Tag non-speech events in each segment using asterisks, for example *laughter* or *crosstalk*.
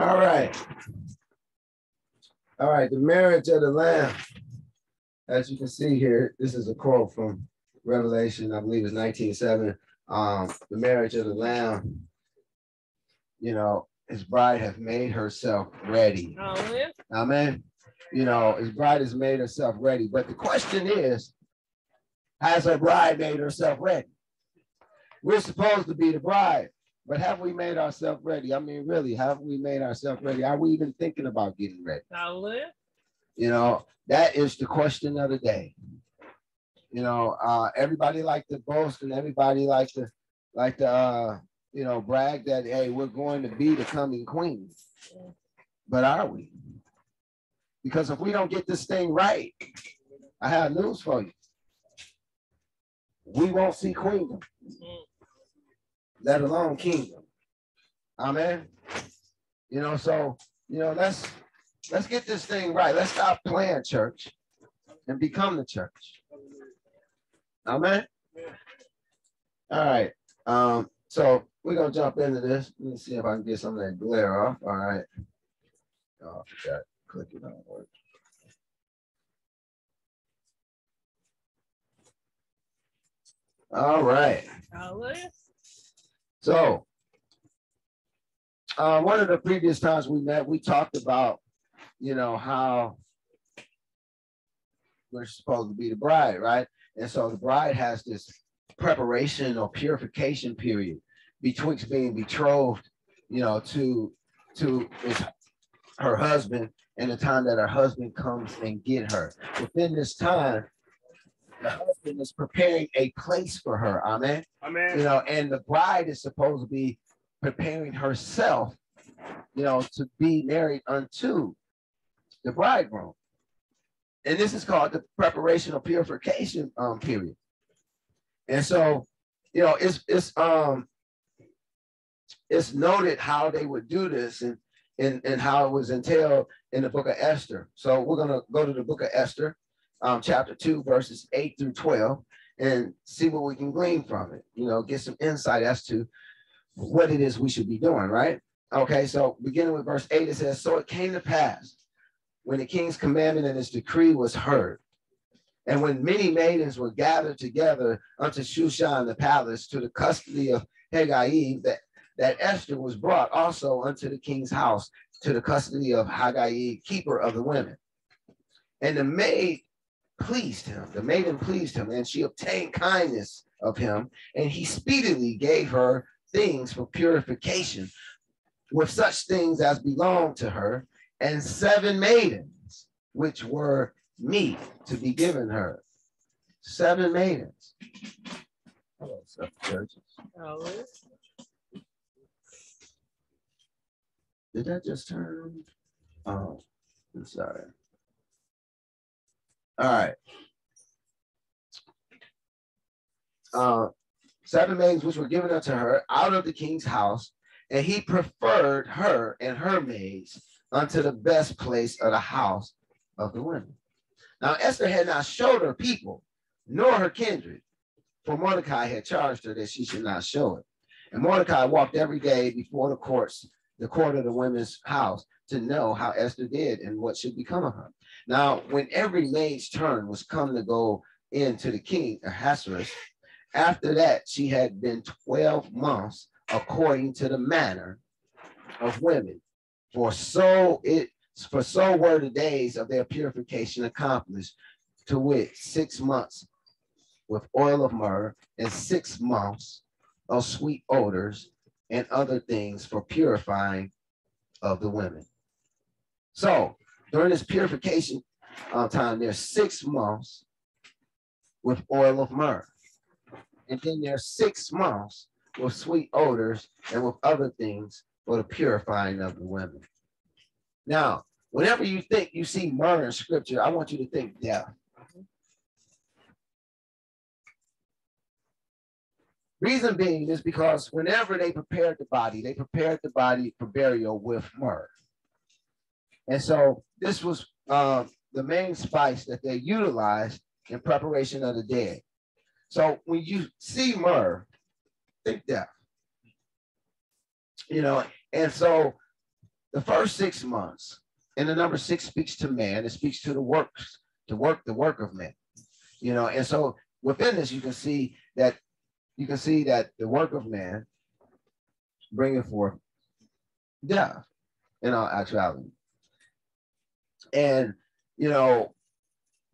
All right. All right, the marriage of the Lamb. As you can see here, this is a quote from Revelation, I believe it's 19:7. Um, the marriage of the Lamb, you know, his bride has made herself ready. Amen. Amen. You know, his bride has made herself ready. But the question is, has her bride made herself ready? We're supposed to be the bride, but have we made ourselves ready? I mean, really, have we made ourselves ready? Are we even thinking about getting ready? Hallelujah. You know, that is the question of the day. You know, uh, everybody like to boast and everybody like to like to uh, you know brag that hey, we're going to be the coming queen. But are we? Because if we don't get this thing right, I have news for you. We won't see queendom, Mm. Let alone kingdom. Amen. You know, so you know, let's let's get this thing right. Let's stop playing church and become the church. Amen. All right. Um, so we're gonna jump into this. Let me see if I can get some of that glare off. All right. Oh, I forgot. Click it on work. All right. Hallelujah. So, uh, one of the previous times we met, we talked about, you know, how we're supposed to be the bride, right? And so the bride has this preparation or purification period betwixt being betrothed, you know, to to his, her husband and the time that her husband comes and get her. Within this time, the husband is preparing a place for her. Amen Amen. you know, and the bride is supposed to be preparing herself, you know, to be married unto the bridegroom. And this is called the preparation or purification um, period. And so, you know, it's it's um it's noted how they would do this and and, and how it was entailed in the book of Esther. So we're gonna go to the book of Esther, um, chapter two, verses eight through twelve and see what we can glean from it. You know, get some insight as to what it is we should be doing, right? Okay, so beginning with verse 8, it says, So it came to pass when the king's commandment and his decree was heard, and when many maidens were gathered together unto Shushan the palace to the custody of Hegai, that, that Esther was brought also unto the king's house to the custody of Hegai, keeper of the women. And the maid pleased him. The maiden pleased him, and she obtained kindness of him, and he speedily gave her things for purification, with such things as belonged to her, and seven maidens, which were meet to be given her. Seven maidens. Hello, churches. Did that just turn? Oh, I'm sorry. All right. Uh, seven maids which were given unto her out of the king's house, and he preferred her and her maids unto the best place of the house of the women. Now Esther had not showed her people, nor her kindred, for Mordecai had charged her that she should not show it. And Mordecai walked every day before the courts, the court of the women's house, to know how Esther did and what should become of her. Now, when every maid's turn was come to go into the king Ahasuerus, after that she had been 12 months according to the manner of women. For so it for so were the days of their purification accomplished, to wit, six months with oil of myrrh, and six months of sweet odors and other things for purifying of the women. So during this purification uh, time, there's six months with oil of myrrh. And then there's six months with sweet odors and with other things for the purifying of the women. Now, whenever you think you see myrrh in scripture, I want you to think death. Reason being is because whenever they prepared the body, they prepared the body for burial with myrrh. And so this was uh, the main spice that they utilized in preparation of the dead. So when you see myrrh, think death. You know, and so the first six months, and the number six speaks to man, it speaks to the works, to work, the work of man. You know, and so within this, you can see that you can see that the work of man bringing forth death in all actuality. And you know,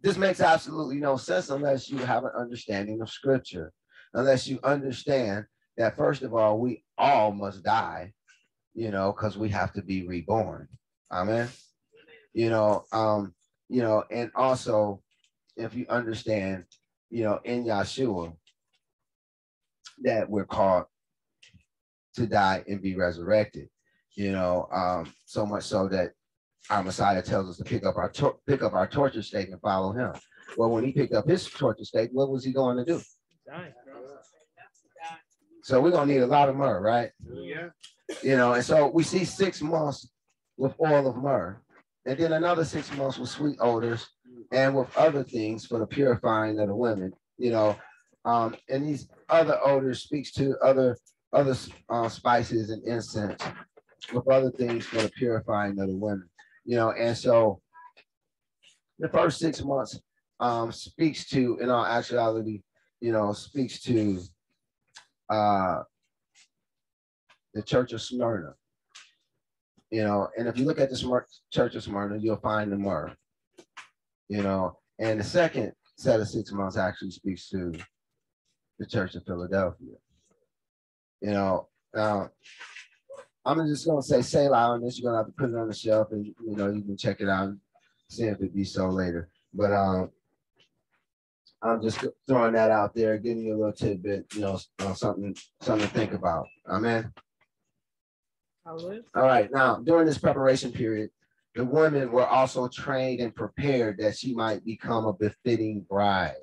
this makes absolutely no sense unless you have an understanding of scripture, unless you understand that first of all, we all must die, you know, because we have to be reborn. Amen. You know, um, you know, and also if you understand, you know, in Yeshua that we're called to die and be resurrected, you know, um, so much so that our Messiah tells us to pick up our pick up our torture stake and follow him. Well, when he picked up his torture stake, what was he going to do? Die. So we're gonna need a lot of myrrh, right? Yeah. You know, and so we see six months with oil of myrrh, and then another six months with sweet odors and with other things for the purifying of the women. You know, um, and these other odors speaks to other other uh, spices and incense with other things for the purifying of the women. You know, and so the first six months um, speaks to, in all actuality, you know, speaks to uh, the Church of Smyrna. You know, and if you look at the Church of Smyrna, you'll find the myrrh. You know, and the second set of six months actually speaks to the Church of Philadelphia. You know, now I'm just gonna say Selah and this. You're gonna have to put it on the shelf, and you know you can check it out, and see if it be so later. But um, I'm just throwing that out there, giving you a little tidbit, you know, something something to think about. Amen. All right. Now, during this preparation period, the women were also trained and prepared that she might become a befitting bride.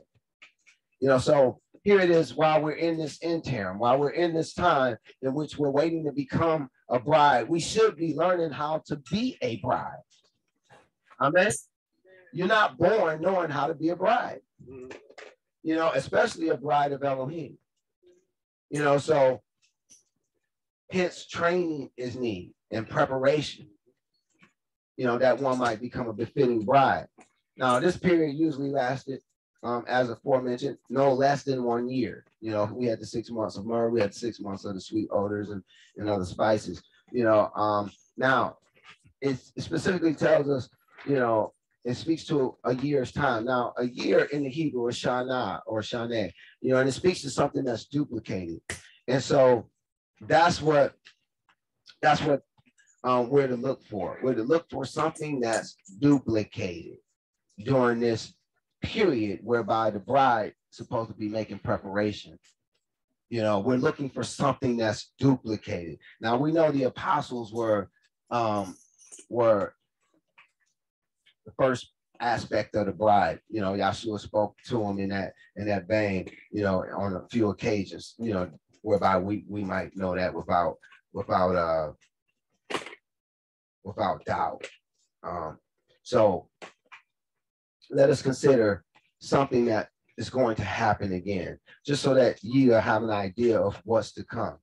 You know, so here it is while we're in this interim, while we're in this time in which we're waiting to become a bride, we should be learning how to be a bride. Amen. You're not born knowing how to be a bride you know, especially a bride of Elohim. You know, so hence training is needed and preparation, you know, that one might become a befitting bride. Now, this period usually lasted, um, as aforementioned, no less than one year. You know, we had the six months of myrrh, we had six months of the sweet odors and, and other spices. You know, um, now it specifically tells us, you know, it speaks to a year's time. Now, a year in the Hebrew is shana or shane, you know, and it speaks to something that's duplicated. And so that's what that's what um, we're to look for. We're to look for something that's duplicated during this period whereby the bride supposed to be making preparation. You know, we're looking for something that's duplicated. Now we know the apostles were um, were the first aspect of the bride. You know, Yeshua spoke to him in that in that vein, you know, on a few occasions, you know, whereby we we might know that without without uh without doubt. Um, so let us consider something that is going to happen again, just so that you have an idea of what's to come.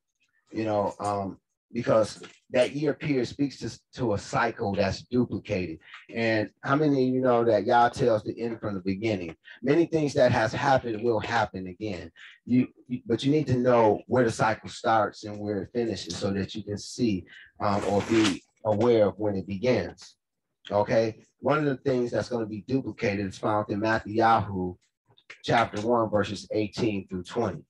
You know, um, because that year period speaks to, to a cycle that's duplicated. And how many of you know that Yah tells the end from the beginning? Many things that has happened will happen again. You, you but you need to know where the cycle starts and where it finishes so that you can see um, or be aware of when it begins. Okay. One of the things that's going to be duplicated is found in Matthew chapter 1, verses 18 through 20.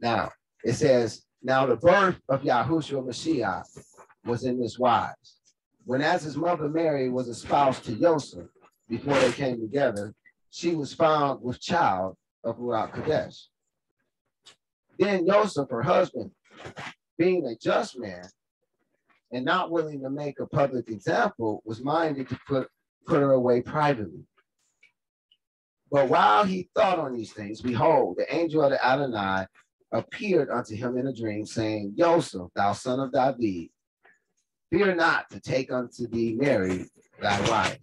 Now, it says, now, the birth of Yahushua Mashiach was in this wise. When as his mother Mary was espoused to Joseph before they came together, she was found with child of Ruach Kadesh. Then Joseph, her husband, being a just man and not willing to make a public example, was minded to put, put her away privately. But while he thought on these things, behold, the angel of the Adonai appeared unto him in a dream, saying, Joseph, thou son of David, fear not to take unto thee Mary, thy wife.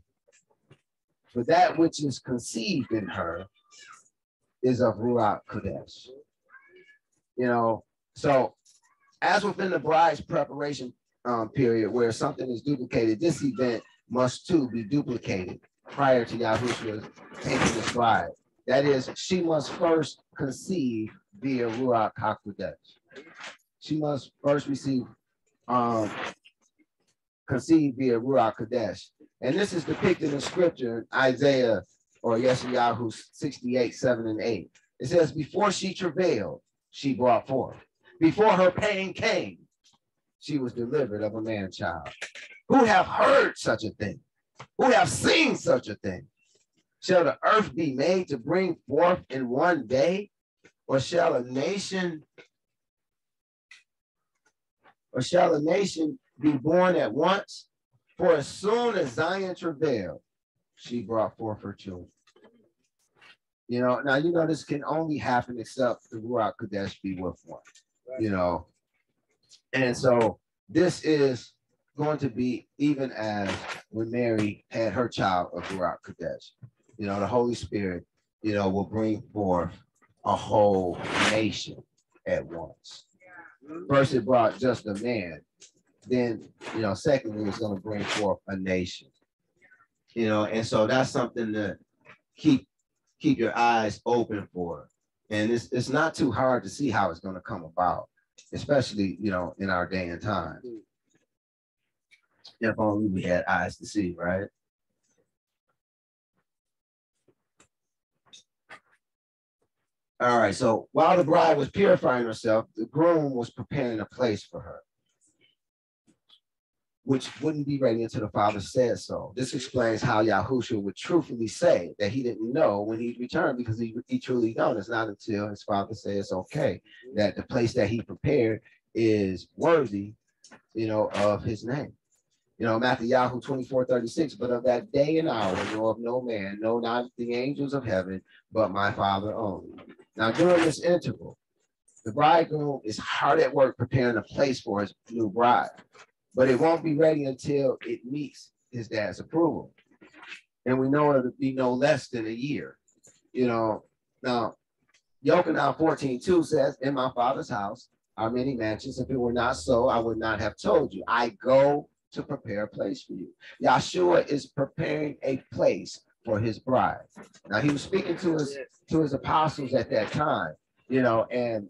For that which is conceived in her is of Ruach Kodesh. You know, so as within the bride's preparation um, period where something is duplicated, this event must too be duplicated prior to Yahushua's taking the bride. That is, she must first conceive via Ruach HaKodesh. She must first receive, um, conceive via Ruach Kadesh. And this is depicted in scripture, Isaiah or Yeshayahu 68, 7 and 8. It says, before she travailed, she brought forth. Before her pain came, she was delivered of a man child. Who have heard such a thing? Who have seen such a thing? Shall the earth be made to bring forth in one day? Or shall a nation or shall a nation be born at once? For as soon as Zion travailed, she brought forth her children. You know, now you know this can only happen except the Ruach Kadesh be with one. You know, and so this is going to be even as when Mary had her child of Barak Kadesh. You know, the Holy Spirit, you know, will bring forth a whole nation at once. First, it brought just a man. Then, you know, secondly, it's going to bring forth a nation. You know, and so that's something to keep keep your eyes open for. And it's it's not too hard to see how it's going to come about, especially you know in our day and time. Mm. If only we had eyes to see, right? All right, so while the bride was purifying herself, the groom was preparing a place for her, which wouldn't be ready until the father said so. This explains how Yahushua would truthfully say that he didn't know when he returned because he, he truly don't. It's not until his father says okay that the place that he prepared is worthy, you know, of his name. You know, Mattityahu 24, 36, but of that day and hour know of no man, no not the angels of heaven, but my father only. Now, during this interval, the bridegroom is hard at work preparing a place for his new bride, but it won't be ready until it meets his dad's approval. And we know it'll be no less than a year. You know, now, Yochanan 14, 2 says, In my father's house are many mansions. If it were not so, I would not have told you. I go to prepare a place for you. Yahshua is preparing a place for his bride. Now he was speaking to his to his apostles at that time, you know, and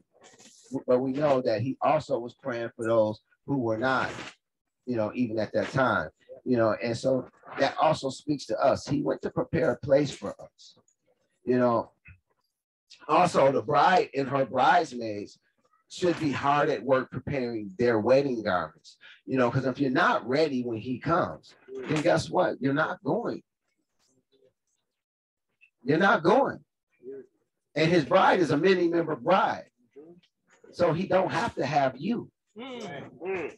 but we know that he also was praying for those who were not, you know, even at that time, you know, and so that also speaks to us. He went to prepare a place for us, you know. Also, the bride and her bridesmaids should be hard at work preparing their wedding garments, you know, because if you're not ready when he comes, then guess what? You're not going. You're not going. And his bride is a many member bride. So he don't have to have you. Mm. Mm.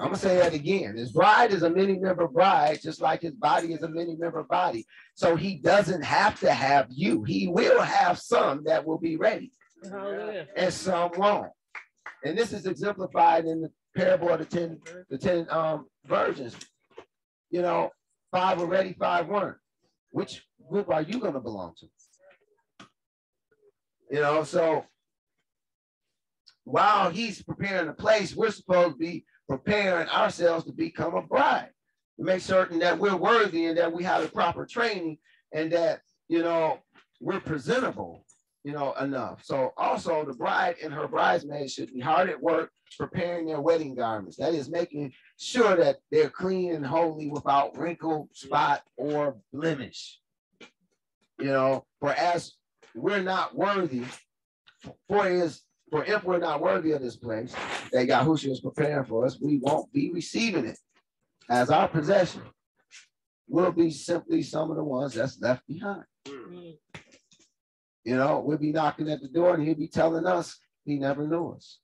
I'm gonna say that again. His bride is a many member bride, just like his body is a many member body. So he doesn't have to have you. He will have some that will be ready, and some won't. And this is exemplified in the parable of the ten, the ten um, virgins. You know, five were ready, five weren't. Which group are you going to belong to? You know, so while he's preparing the place, we're supposed to be preparing ourselves to become a bride, to make certain that we're worthy and that we have the proper training and that, you know, we're presentable, you know, enough. So also the bride and her bridesmaids should be hard at work preparing their wedding garments. That is making sure that they're clean and holy without wrinkle, spot, or blemish. You know, for as we're not worthy, for is for if we're not worthy of this place that Yahushua is preparing for us, we won't be receiving it as our possession. We'll be simply some of the ones that's left behind. You know, we'll be knocking at the door and he'll be telling us he never knew us.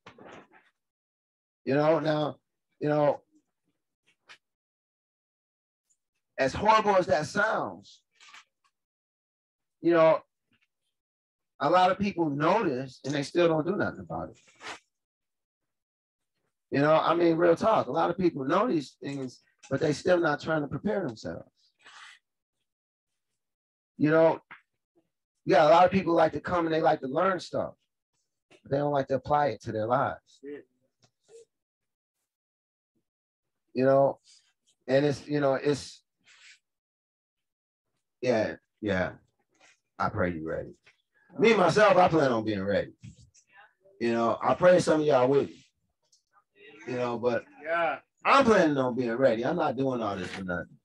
You know, now, you know, as horrible as that sounds, you know, a lot of people notice and they still don't do nothing about it. You know, I mean, real talk. A lot of people know these things, but they still not trying to prepare themselves. You know, yeah, a lot of people like to come and they like to learn stuff. They don't like to apply it to their lives. You know, and it's you know it's yeah yeah. I pray you ready. Me myself, I plan on being ready. You know, I pray some of y'all with me. You know, but yeah, I'm planning on being ready. I'm not doing all this for nothing.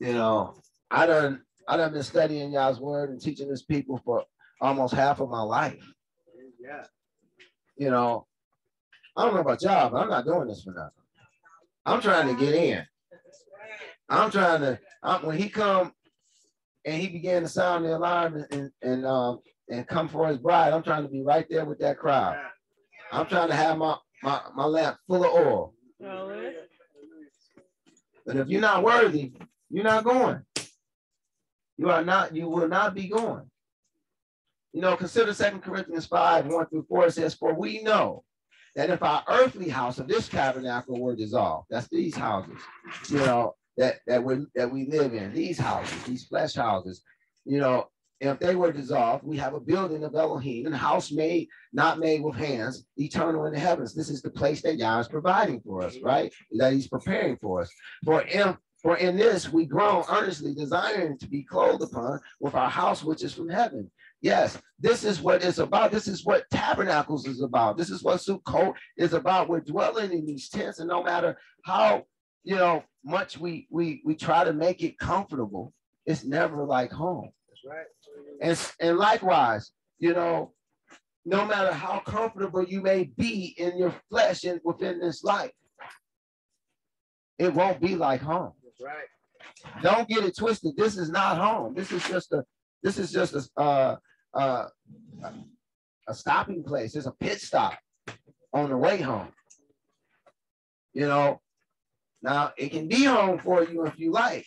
You know, I done I done been studying y'all's word and teaching this people for almost half of my life. Yeah. You know, I don't know about y'all, but I'm not doing this for nothing. I'm trying to get in. I'm trying to. I'm, when he come and he began to sound the alarm and and um and come for his bride, I'm trying to be right there with that crowd. I'm trying to have my my, my lamp full of oil. But if you're not worthy, you're not going. You are not, you will not be going. You know, consider Second Corinthians 5, 1 through 4 It says, For we know that if our earthly house of this tabernacle were dissolved, that's these houses, you know, that, that we that we live in, these houses, these flesh houses, you know, if they were dissolved, we have a building of Elohim, a house made, not made with hands, eternal in the heavens. This is the place that Yah is providing for us, right? That He's preparing for us. For in, for in this we groan earnestly, desiring to be clothed upon with our house which is from heaven. Yes, this is what it's about. This is what tabernacles is about. This is what Sukkot is about. We're dwelling in these tents, and no matter how you know much we we we try to make it comfortable, it's never like home. That's right. And, and likewise, you know, no matter how comfortable you may be in your flesh and within this life, it won't be like home. That's right. Don't get it twisted. This is not home. This is just a this is just a uh, uh, a stopping place. It's a pit stop on the way home. You know, now it can be home for you if you like,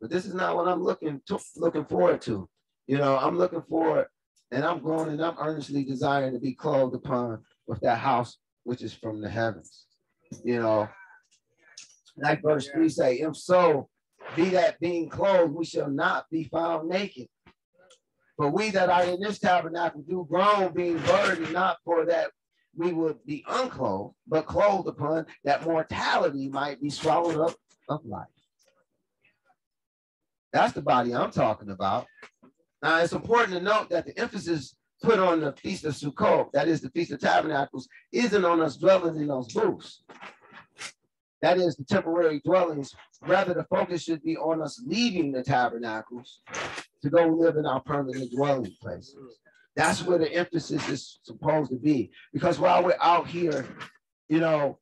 but this is not what I'm looking to, looking forward to. You know, I'm looking for and I'm growing and I'm earnestly desiring to be clothed upon with that house which is from the heavens. You know, like verse 3 say, if so, be that being clothed, we shall not be found naked. But we that are in this tabernacle do groan, being burdened, not for that we would be unclothed, but clothed upon that mortality might be swallowed up of life. That's the body I'm talking about. Now, it's important to note that the emphasis put on the Feast of Sukkot, that is the Feast of Tabernacles, isn't on us dwelling in those booths. That is the temporary dwellings. Rather, the focus should be on us leaving the tabernacles to go live in our permanent dwelling places. That's where the emphasis is supposed to be. Because while we're out here, you know,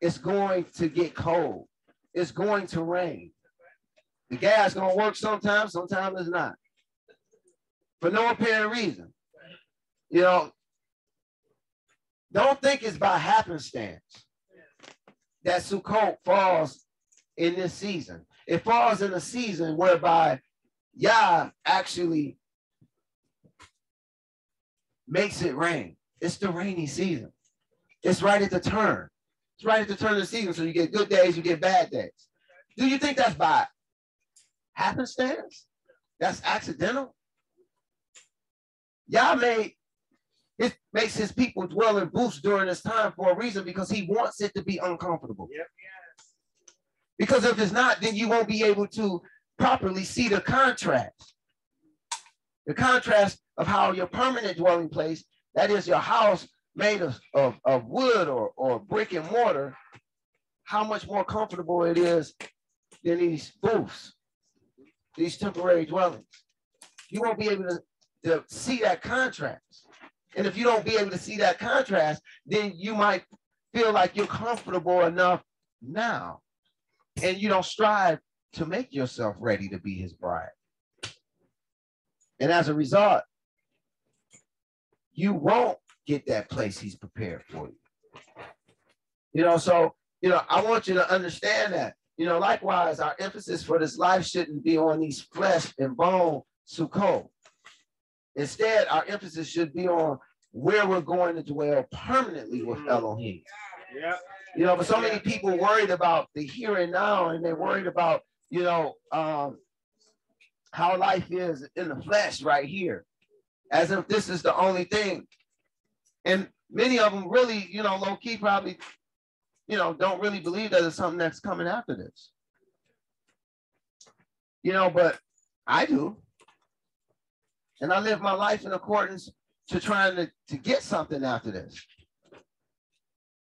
it's going to get cold. It's going to rain. The gas gonna work sometimes, sometimes it's not for no apparent reason. You know, don't think it's by happenstance that Sukkot falls in this season. It falls in a season whereby Yah actually makes it rain. It's the rainy season. It's right at the turn. It's right at the turn of the season. So you get good days, you get bad days. Do you think that's by happenstance? That's accidental? Yah made it makes his people dwell in booths during this time for a reason because he wants it to be uncomfortable. Yep. Because if it's not, then you won't be able to properly see the contrast. The contrast of how your permanent dwelling place, that is your house made of, of, of wood or, or brick and mortar, how much more comfortable it is than these booths, these temporary dwellings. You won't be able to to see that contrast. And if you don't be able to see that contrast, then you might feel like you're comfortable enough now. And you don't strive to make yourself ready to be his bride. And as a result, you won't get that place he's prepared for you. You know, so, you know, I want you to understand that. You know, likewise, our emphasis for this life shouldn't be on these flesh and bone Sukkot. Instead, our emphasis should be on where we're going to dwell permanently with mm-hmm. Elohim. Yeah. You know, but so many people worried about the here and now, and they're worried about, you know, um, how life is in the flesh right here, as if this is the only thing. And many of them really, you know, low key probably, you know, don't really believe that there's something that's coming after this. You know, but I do. And I live my life in accordance to trying to, to get something after this.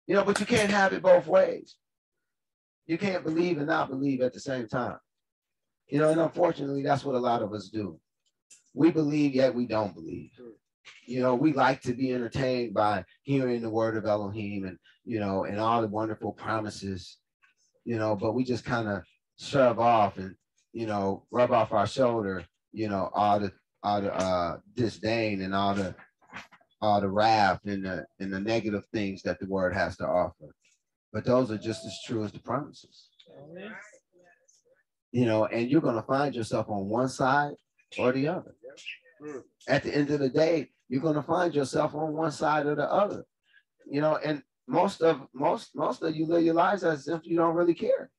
You know, but you can't have it both ways. You can't believe and not believe at the same time. You know, and unfortunately, that's what a lot of us do. We believe, yet we don't believe. You know, we like to be entertained by hearing the word of Elohim and, you know, and all the wonderful promises, you know, but we just kind of shove off and, you know, rub off our shoulder, you know, all the, all the uh, disdain and all the, all the wrath and the, and the negative things that the word has to offer. But those are just as true as the promises. You know, and you're going to find yourself on one side or the other. At the end of the day, you're going to find yourself on one side or the other. You know, and most of most most of you live your lives as if you don't really care.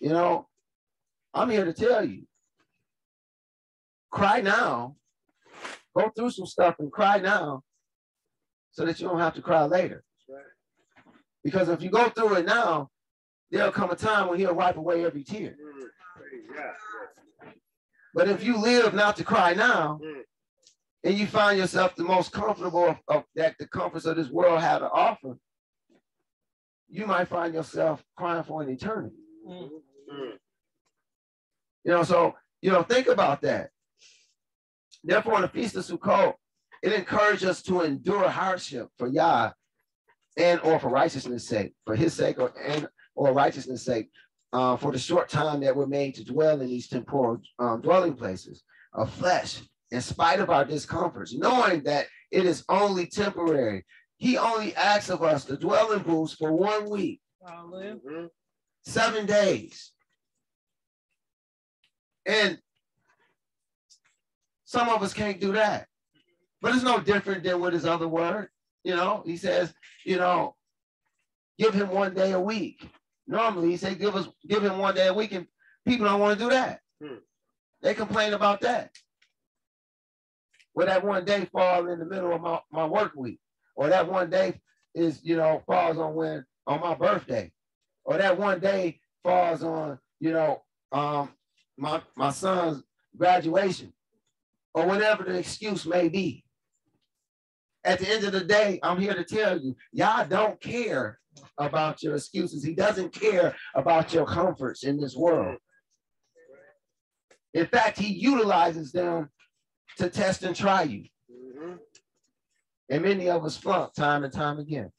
You know, I'm here to tell you. Cry now. Go through some stuff and cry now so that you don't have to cry later. Because if you go through it now, there'll come a time when he'll wipe away every tear. But if you live not to cry now, and you find yourself the most comfortable of, of that the comforts of this world have to offer, you might find yourself crying for an eternity. You know, so you know, think about that. Therefore, the Feast of Sukkot, it encourages us to endure hardship for Yah and or for righteousness' sake, for his sake or and or righteousness' sake, uh, for the short time that we're made to dwell in these temporal um, dwelling places of flesh, in spite of our discomforts, knowing that it is only temporary. He only asks of us to dwell in booths for one week, mm-hmm. seven days. And some of us can't do that. But it's no different than with his other word. You know, he says, you know, give him one day a week. Normally, he said, give us, give him one day a week, and people don't want to do that. Hmm. They complain about that. Where that one day fall in the middle of my, my work week, or that one day is, you know, falls on when on my birthday, or that one day falls on, you know, um, my my son's graduation, or whatever the excuse may be. At the end of the day, I'm here to tell you, y'all don't care about your excuses. He doesn't care about your comforts in this world. In fact, he utilizes them to test and try you. Mm-hmm. And many of us flunk time and time again.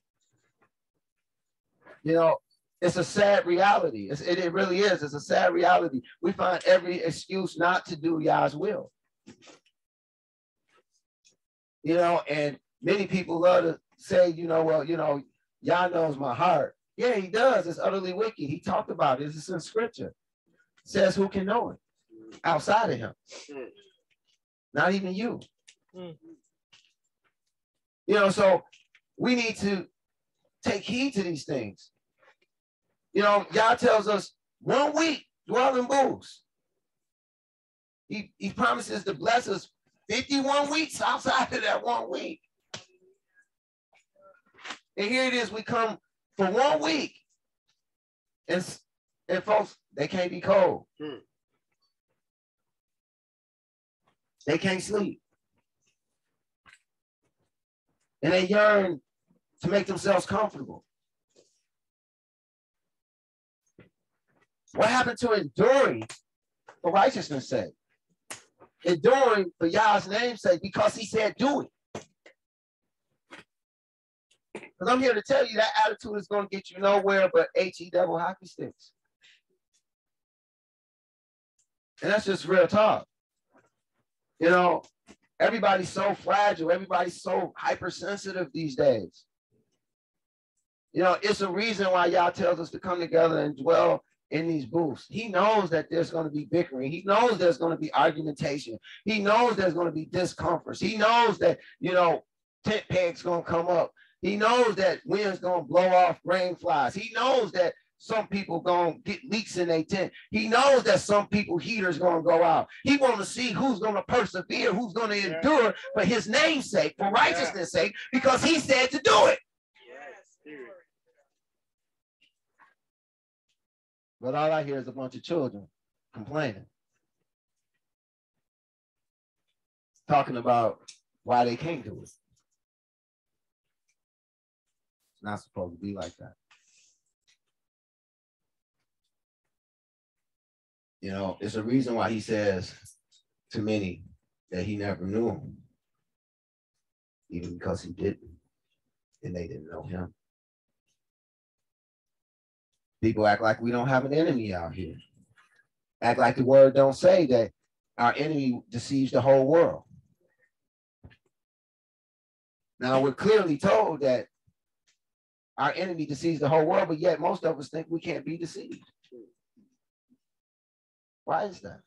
You know, it's a sad reality. It, it really is. It's a sad reality. We find every excuse not to do Yah's will. You know, and many people love to say, you know, well, you know, Yah knows my heart. Yeah, he does. It's utterly wicked. He talked about it. It's in scripture. It says who can know it outside of him? Not even you. Mm. You know, so we need to take heed to these things. You know, Yah tells us one week dwell in booths. He, he promises to bless us 51 weeks *laughs* outside of that one week. And here it is, we come for one week. And, and folks, they can't be cold. Hmm. They can't sleep. And they yearn to make themselves comfortable. What happened to enduring for righteousness' sake? Enduring for Yah's name's sake because he said do it. Because I'm here to tell you that attitude is going to get you nowhere but HE double hockey sticks. And that's just real talk. You know, everybody's so fragile. Everybody's so hypersensitive these days. You know, it's a reason why Yah tells us to come together and dwell in these booths. He knows that there's going to be bickering. He knows there's going to be argumentation. He knows there's going to be discomforts. He knows that, you know, tent pegs going to come up. He knows that wind's gonna blow off rain flies. He knows that some people gonna get leaks in their tent. He knows that some people heaters gonna go out. He want to see who's gonna persevere, who's gonna endure for his name's sake, for righteousness' sake, because he said to do it. But all I hear is a bunch of children complaining, talking about why they can't do it. It's not supposed to be like that. You know, it's a reason why he says to many that he never knew him, even because he didn't, and they didn't know him. People act like we don't have an enemy out here. Act like the word don't say that our enemy deceives the whole world. Now we're clearly told that our enemy deceives the whole world, but yet most of us think we can't be deceived. Why is that?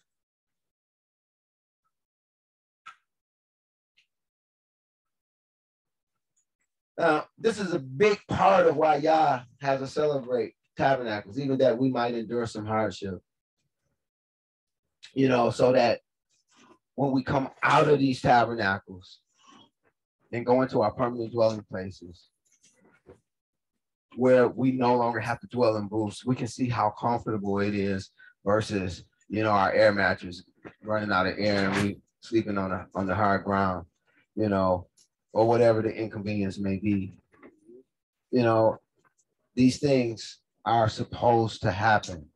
Now, this is a big part of why Yah has us celebrate tabernacles, even that we might endure some hardship. You know, so that when we come out of these tabernacles and go into our permanent dwelling places, where we no longer have to dwell in booths, we can see how comfortable it is versus you know, our air mattress running out of air and we sleeping on the on the hard ground, you know, or whatever the inconvenience may be. You know, these things are supposed to happen.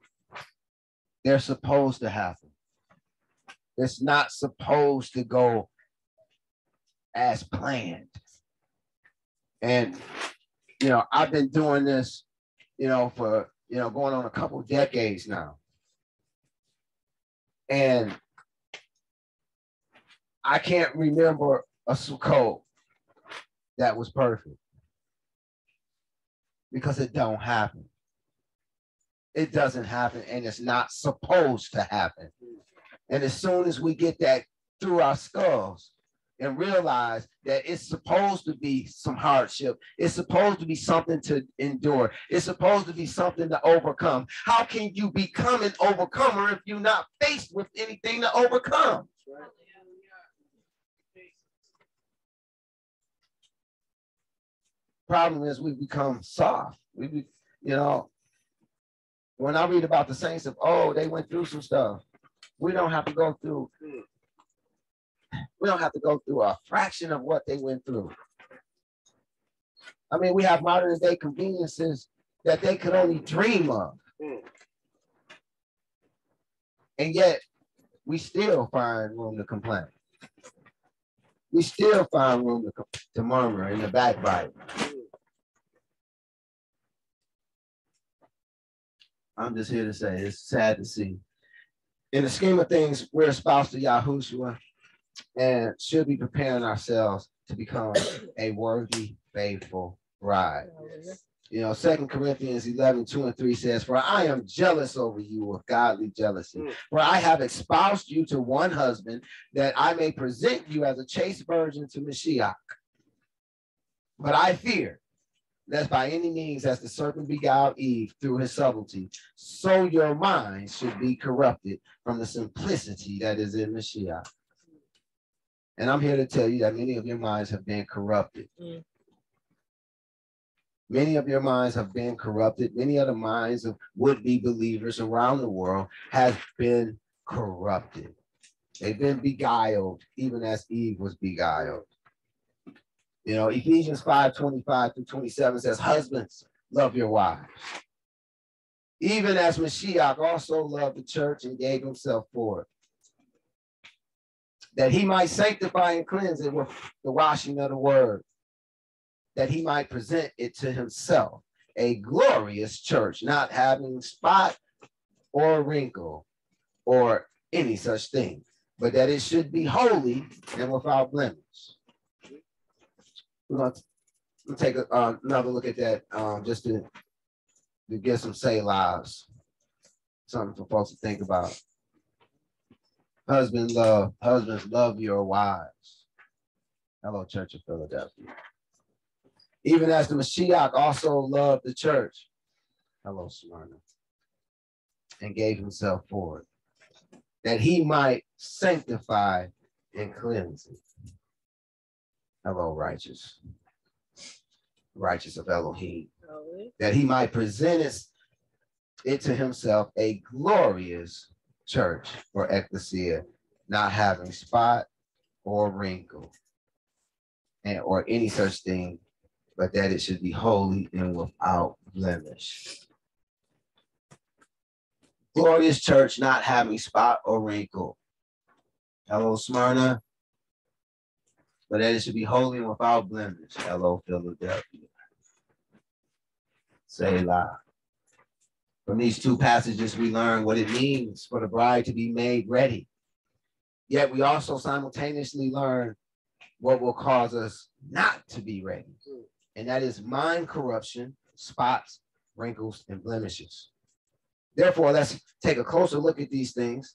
They're supposed to happen. It's not supposed to go as planned. And you know, I've been doing this, you know, for you know, going on a couple decades now. And I can't remember a Sukkot that was perfect because it don't happen. It doesn't happen and it's not supposed to happen. And as soon as we get that through our skulls, and realize that it's supposed to be some hardship. It's supposed to be something to endure. It's supposed to be something to overcome. How can you become an overcomer if you're not faced with anything to overcome? Problem is, we become soft. We, be, you know, when I read about the saints of, oh, they went through some stuff. We don't have to go through we don't have to go through a fraction of what they went through. I mean, we have modern day conveniences that they could only dream of. Hmm. And yet, we still find room to complain. We still find room to, to murmur in the backbite. I'm just here to say it's sad to see. In the scheme of things, we're a spouse to Yahushua and should be preparing ourselves to become a worthy, faithful bride. You know, Second Corinthians 11, 2 and 3 says, For I am jealous over you with godly jealousy. Mm. For I have espoused you to one husband, that I may present you as a chaste virgin to Mashiach. But I fear lest by any means, as the serpent beguiled Eve through his subtlety, so your minds should be corrupted from the simplicity that is in Mashiach. And I'm here to tell you that many of your minds have been corrupted. Mm. Many of your minds have been corrupted. Many of the minds of would-be believers around the world have been corrupted. They've been beguiled, even as Eve was beguiled. You know, Ephesians 5 25 through 27 says, Husbands, love your wives. Even as Mashiach also loved the church and gave himself for it that he might sanctify and cleanse it with the washing of the word, that he might present it to himself, a glorious church, not having spot or wrinkle or any such thing, but that it should be holy and without blemish. We're going to take a, uh, another look at that um, just to, to get some say lives, something for folks to think about. Husband love, uh, husbands love your wives. Hello, Church of Philadelphia. Even as the Mashiach also loved the church. Hello, Smyrna. And gave himself for it, that he might sanctify and cleanse it. Hello, righteous. Righteous of Elohim. That he might present it to himself a glorious church or ecclesia, not having spot or wrinkle and or any such thing, but that it should be holy and without blemish. Glorious church not having spot or wrinkle. Hello, Smyrna. But that it should be holy and without blemish. Hello, Philadelphia. Selah. From these two passages, we learn what it means for the bride to be made ready. Yet we also simultaneously learn what will cause us not to be ready. And that is mind corruption, spots, wrinkles, and blemishes. Therefore, let's take a closer look at these things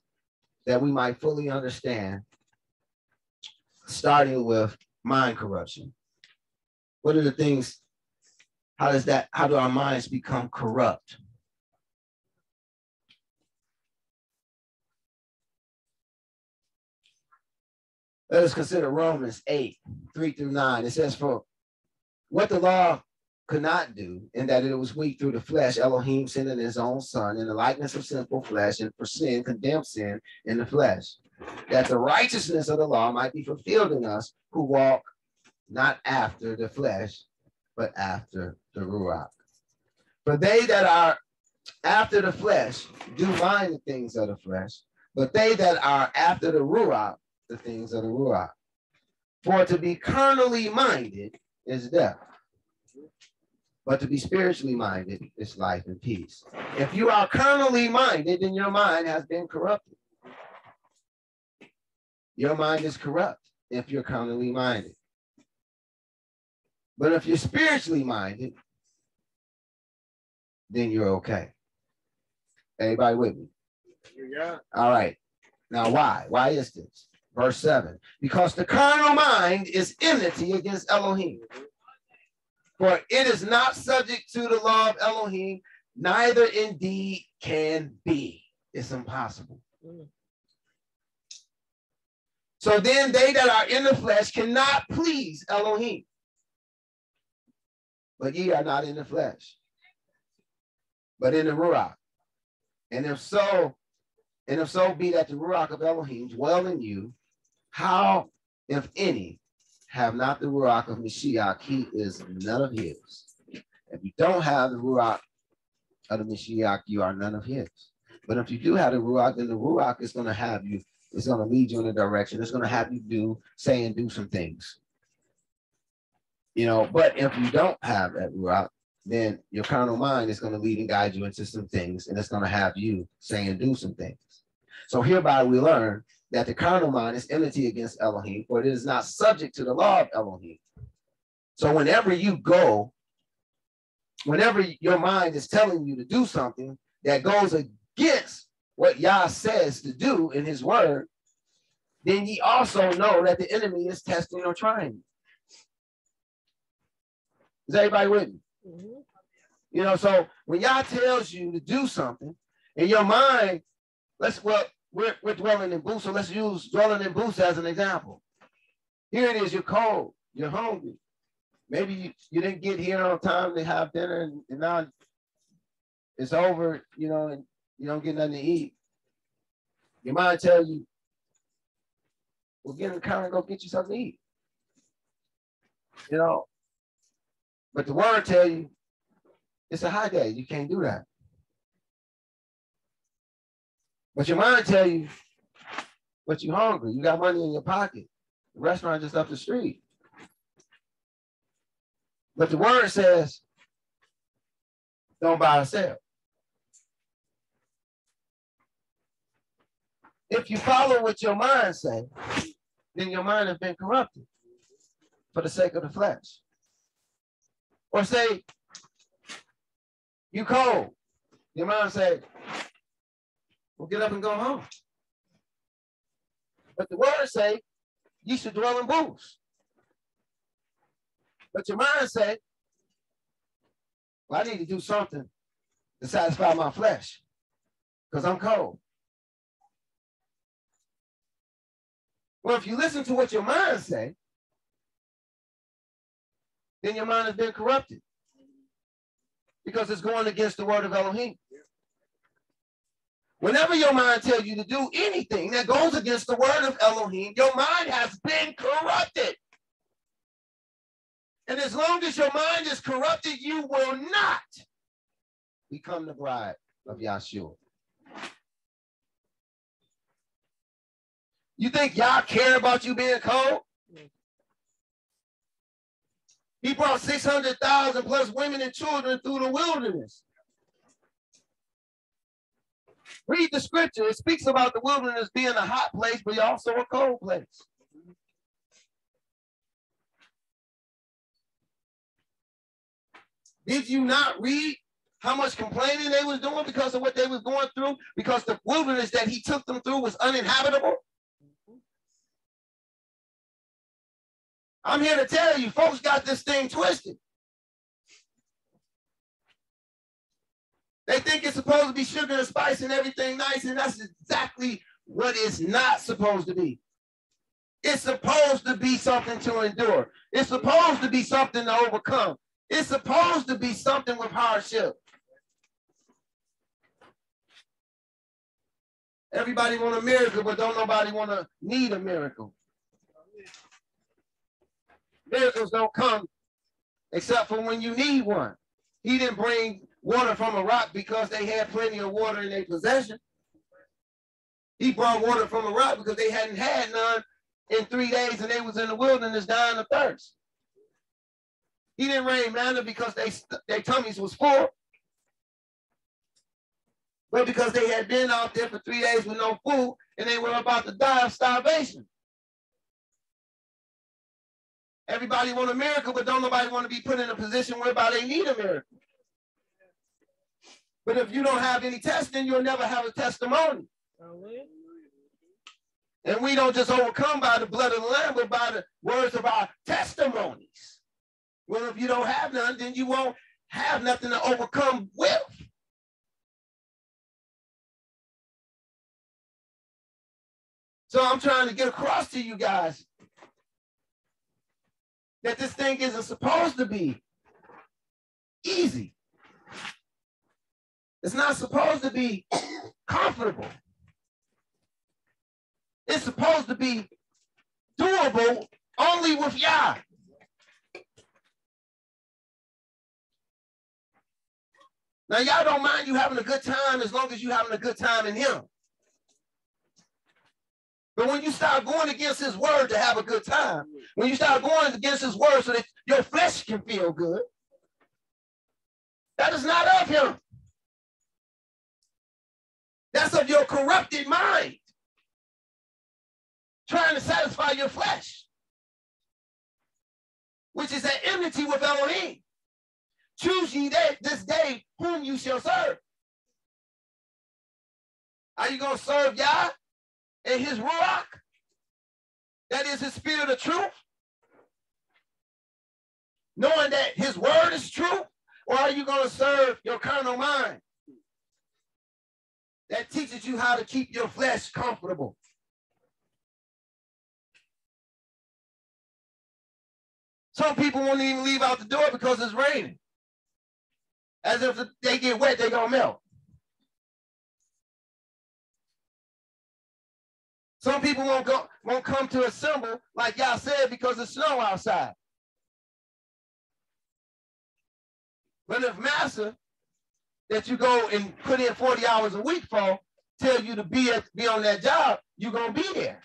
that we might fully understand, starting with mind corruption. What are the things? How does that, how do our minds become corrupt? Let us consider Romans 8, 3 through 9. It says, For what the law could not do, in that it was weak through the flesh, Elohim sending his own son in the likeness of sinful flesh, and for sin condemned sin in the flesh, that the righteousness of the law might be fulfilled in us who walk not after the flesh, but after the Ruach. For they that are after the flesh do mind the things of the flesh, but they that are after the Ruach the things of the Ruach. For to be carnally minded is death, but to be spiritually minded is life and peace. If you are carnally minded, then your mind has been corrupted. Your mind is corrupt if you're carnally minded. But if you're spiritually minded, then you're okay. Everybody with me? Yeah. All right. Now, why? Why is this? Verse 7 Because the carnal mind is enmity against Elohim. For it is not subject to the law of Elohim, neither indeed can be. It's impossible. Mm. So then they that are in the flesh cannot please Elohim. But ye are not in the flesh, but in the Ruach. And if so, and if so be that the Ruach of Elohim dwell in you, how, if any, have not the Ruach of Mashiach, he is none of his. If you don't have the Ruach of the Mashiach, you are none of his. But if you do have the Ruach, then the Ruach is going to have you, it's going to lead you in a direction. It's going to have you do, say, and do some things. You know, but if you don't have that Ruach, then your carnal mind is going to lead and guide you into some things, and it's going to have you say and do some things. So hereby we learn that the carnal mind is enmity against Elohim, for it is not subject to the law of Elohim. So whenever you go, whenever your mind is telling you to do something that goes against what Yah says to do in his word, then ye also know that the enemy is testing or trying. Is everybody with me? Mm-hmm. You know, so when Yah tells you to do something, in your mind, let's well, we're, we're dwelling in booths, so let's use dwelling in booths as an example. Here it is, you're cold, you're hungry. Maybe you, you didn't get here on time to have dinner and, and now it's over, you know, and you don't get nothing to eat. Your mind tells you, well, get in the car and go get you something to eat. You know, but the word tell you it's a high day. You can't do that. But your mind tell you, but you hungry. You got money in your pocket. The restaurant just up the street. But the word says, don't buy or sell. If you follow what your mind say, then your mind has been corrupted for the sake of the flesh. Or say, you cold. Your mind say, get up and go home. But the word say, you should dwell in booths. But your mind say, well, I need to do something to satisfy my flesh because I'm cold. Well, if you listen to what your mind say, then your mind has been corrupted because it's going against the word of Elohim. Whenever your mind tells you to do anything that goes against the word of Elohim, your mind has been corrupted. And as long as your mind is corrupted, you will not become the bride of Yahshua. You think y'all care about you being cold? He brought 600,000 plus women and children through the wilderness. Read the scripture. It speaks about the wilderness being a hot place, but also a cold place. Did you not read how much complaining they was doing because of what they was going through? Because the wilderness that he took them through was uninhabitable? I'm here to tell you, folks got this thing twisted. They think it's supposed to be sugar and spice and everything nice, and that's exactly what it's not supposed to be. It's supposed to be something to endure. It's supposed to be something to overcome. It's supposed to be something with hardship. Everybody want a miracle, but don't nobody want to need a miracle. Miracles don't come except for when you need one. He didn't bring water from a rock because they had plenty of water in their possession. He brought water from a rock because they hadn't had none in three days and they was in the wilderness dying of thirst. He didn't rain manna because they their tummies was full. But because they had been out there for three days with no food and they were about to die of starvation. Everybody want a miracle, but don't nobody want to be put in a position whereby they need a miracle. But if you don't have any testing, you'll never have a testimony. And we don't just overcome by the blood of the Lamb, but by the words of our testimonies. Well, if you don't have none, then you won't have nothing to overcome with. So I'm trying to get across to you guys that this thing isn't supposed to be easy. It's not supposed to be comfortable. It's supposed to be doable only with Yah. Now, y'all don't mind you having a good time as long as you're having a good time in Him. But when you start going against His word to have a good time, when you start going against His word so that your flesh can feel good, that is not of Him. That's of your corrupted mind. Trying to satisfy your flesh. Which is at enmity with Elohim. Choose ye this day whom you shall serve. Are you going to serve Yah and his Ruach? That is his spirit of truth? Knowing that his word is true? Or are you going to serve your carnal mind? That teaches you how to keep your flesh comfortable. Some people won't even leave out the door because it's raining. As if they get wet, they're going to melt. Some people won't go, won't come to assemble, like y'all said, because it's snow outside. But if Master that you go and put in 40 hours a week for tell you to be at, be on that job, you're gonna be there.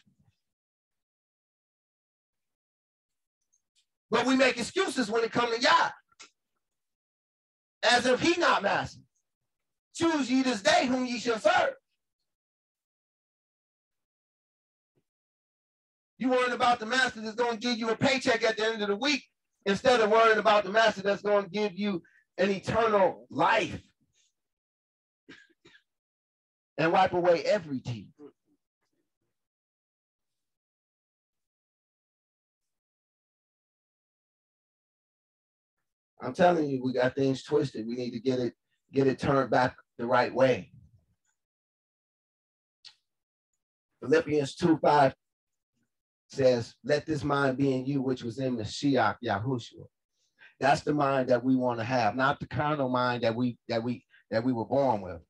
But we make excuses when it comes to Yah. As if he not master. Choose ye this day whom ye shall serve. You worrying about the master that's going to give you a paycheck at the end of the week instead of worrying about the master that's going to give you an eternal life and wipe away every tear. I'm telling you, we got things twisted. We need to get it get it turned back the right way. Philippians 2 5 says, Let this mind be in you, which was in Mashiach Yahushua. That's the mind that we want to have, not the carnal mind that we that we that we were born with.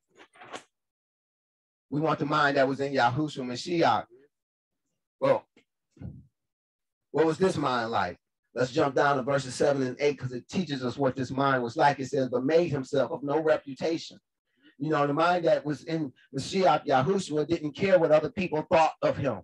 We want the mind that was in Yahushua Mashiach. Well, what was this mind like? Let's jump down to verses seven and eight because it teaches us what this mind was like. It says, but made himself of no reputation. You know, the mind that was in Mashiach Yahushua didn't care what other people thought of him.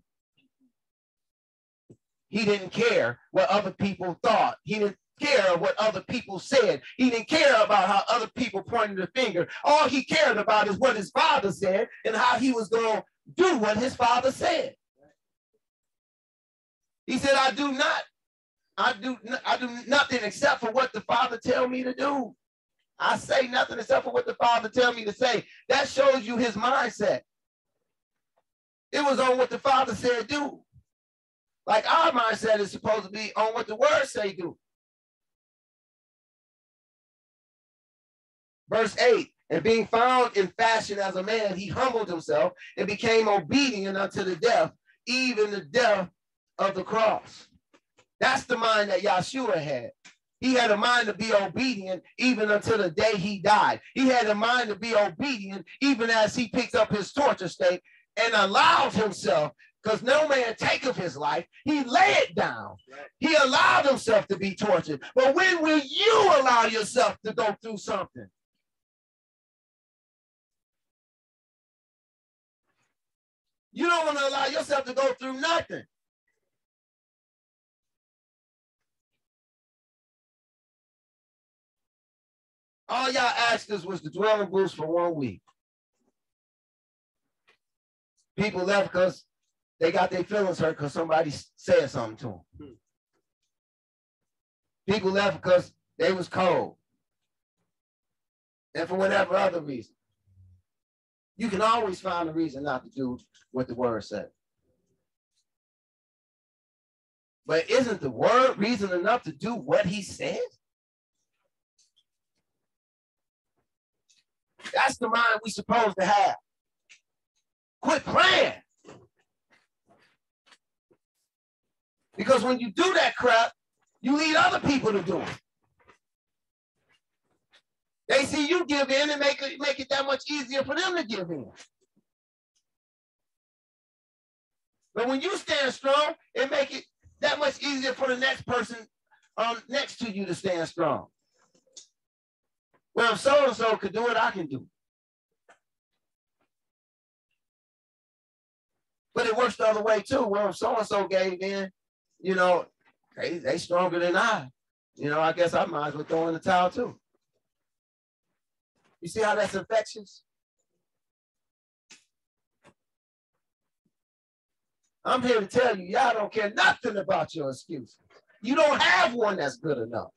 He didn't care what other people thought. He didn't care what other people said. He didn't care about how other people pointed the finger. All he cared about is what his father said and how he was going to do what his father said. He said, I do not, I do, I do nothing except for what the father tell me to do. I say nothing except for what the father tell me to say. That shows you his mindset. It was on what the father said do. Like our mindset is supposed to be on what the word say do. Verse 8, and being found in fashion as a man, he humbled himself and became obedient unto the death, even the death of the cross. That's the mind that Yeshua had. He had a mind to be obedient even until the day he died. He had a mind to be obedient even as he picked up his torture stake and allowed himself because no man taketh his life. He lay it down. He allowed himself to be tortured. But when will you allow yourself to go through something? You don't want to allow yourself to go through nothing. All y'all asked us was to dwell in booths for one week. People left because they got their feelings hurt because somebody said something to them. Hmm. People left because they was cold. And for whatever other reason. You can always find a reason not to do what the word said. But isn't the word reason enough to do what he says? That's the mind we're supposed to have. Quit playing. Because when you do that crap, you lead other people to do it. They see you give in and make it make it that much easier for them to give in. But when you stand strong, it make it that much easier for the next person um, next to you to stand strong. Well, if so and so could do it, I can do. But it works the other way too. Well, if so and so gave in, you know, they they stronger than I. You know, I guess I might as well throw in the towel too. You see how that's infectious? I'm here to tell you, y'all don't care nothing about your excuses. You don't have one that's good enough.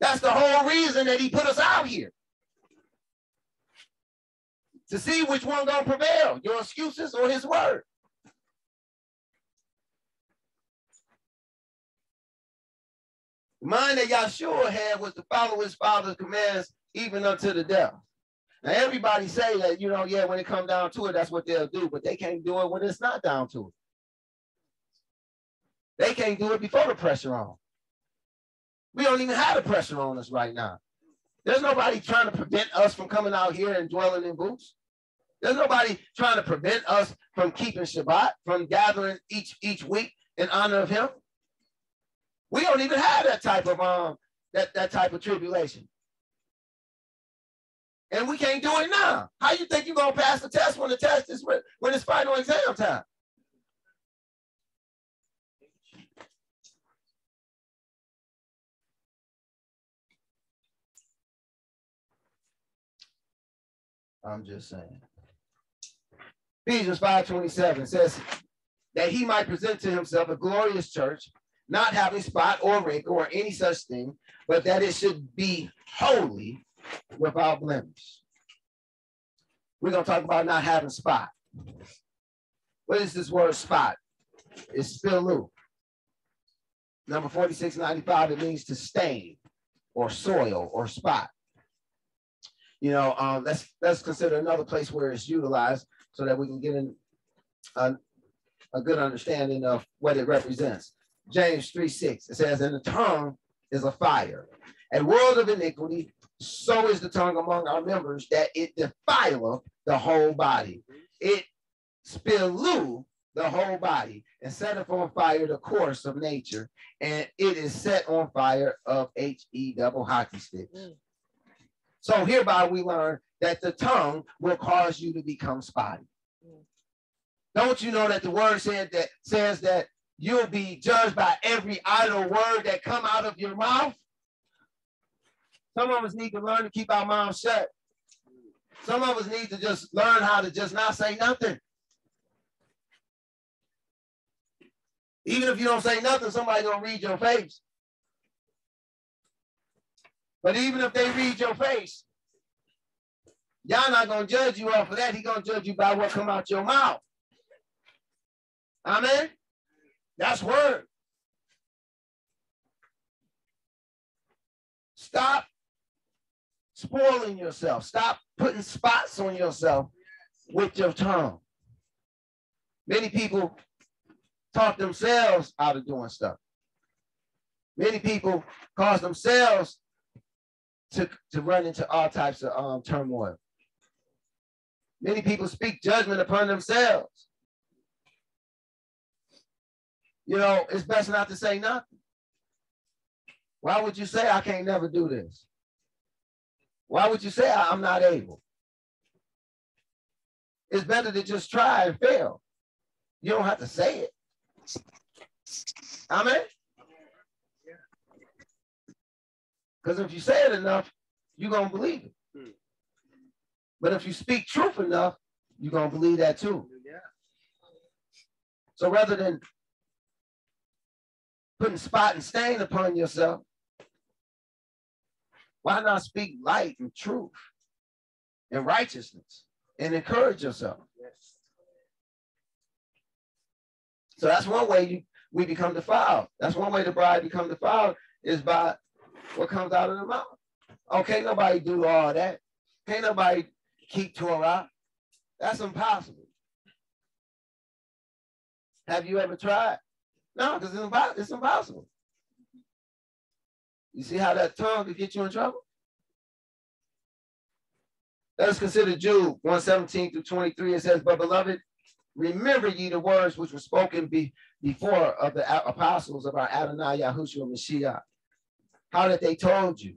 That's the whole reason that he put us out here. To see which one gonna prevail, your excuses or his word. The mind that Yahshua had was to follow his father's commands even unto the death. Now everybody say that, you know, yeah, when it comes down to it, that's what they'll do, but they can't do it when it's not down to it. They can't do it before the pressure on. We don't even have the pressure on us right now. There's nobody trying to prevent us from coming out here and dwelling in booths. There's nobody trying to prevent us from keeping Shabbat, from gathering each each week in honor of him. We don't even have that type of um that, that type of tribulation. And we can't do it now. How you think you're gonna pass the test when the test is when it's final exam time? I'm just saying. Ephesians 5:27 says that he might present to himself a glorious church, not having spot or wrinkle or any such thing, but that it should be holy without blemish. We're going to talk about not having spot. What is this word spot? It's spilu. Number 4695, it means to stain. or soil or spot. You know, um, let's let's consider another place where it's utilized so that we can get in a, a good understanding of what it represents. James 3 6, it says, And the tongue is a fire, a world of iniquity. So is the tongue among our members that it defileth the whole body. It spilleth the whole body and setteth on fire the course of nature, and it is set on fire of H-E double hockey sticks. Mm. So hereby we learn that the tongue will cause you to become spotty. Mm. Don't you know that the word said that says that you'll be judged by every idle word that come out of your mouth? Some of us need to learn to keep our mouths shut. Some of us need to just learn how to just not say nothing. Even if you don't say nothing, somebody gonna read your face. But even if they read your face, y'all not gonna judge you off of that. He gonna judge you by what come out your mouth. Amen. That's word. Stop spoiling yourself. Stop putting spots on yourself with your tongue. Many people talk themselves out of doing stuff. Many people cause themselves to, to run into all types of um, turmoil. Many people speak judgment upon themselves. You know, it's best not to say nothing. Why would you say I can't never do this? Why would you say I'm not able? It's better to just try and fail. You don't have to say it. Amen. Because if you say it enough, you're going to believe it. But if you speak truth enough, you're going to believe that too. So rather than putting spot and stain upon yourself, why not speak light and truth and righteousness and encourage yourself? Yes. So that's one way you we become defiled. That's one way the bride become defiled is by what comes out of the mouth. Oh, okay, nobody do all that. Can't nobody keep Torah. That's impossible. Have you ever tried? No, because it's, it's impossible. You see how that tongue could get you in trouble? Let's consider Jude 117 through 23. It says, But beloved, remember ye the words which were spoken be, before of the apostles of our Adonai Yahushua Mashiach. How that they told you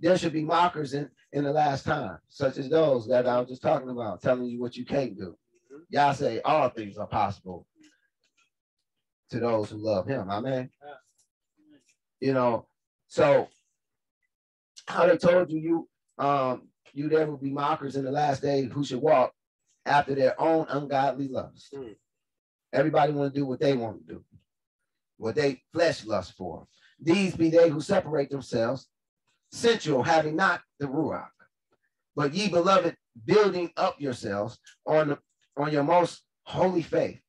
there should be mockers in, in the last time, such as those that I was just talking about, telling you what you can't do. Y'all say all things are possible to those who love him. Amen. You know, so how they told you you um you there will be mockers in the last day who should walk after their own ungodly lust. Mm. Everybody want to do what they want to do, what they flesh lust for. These be they who separate themselves, sensual, having not the ruach. But ye beloved, building up yourselves on the, on your most holy faith,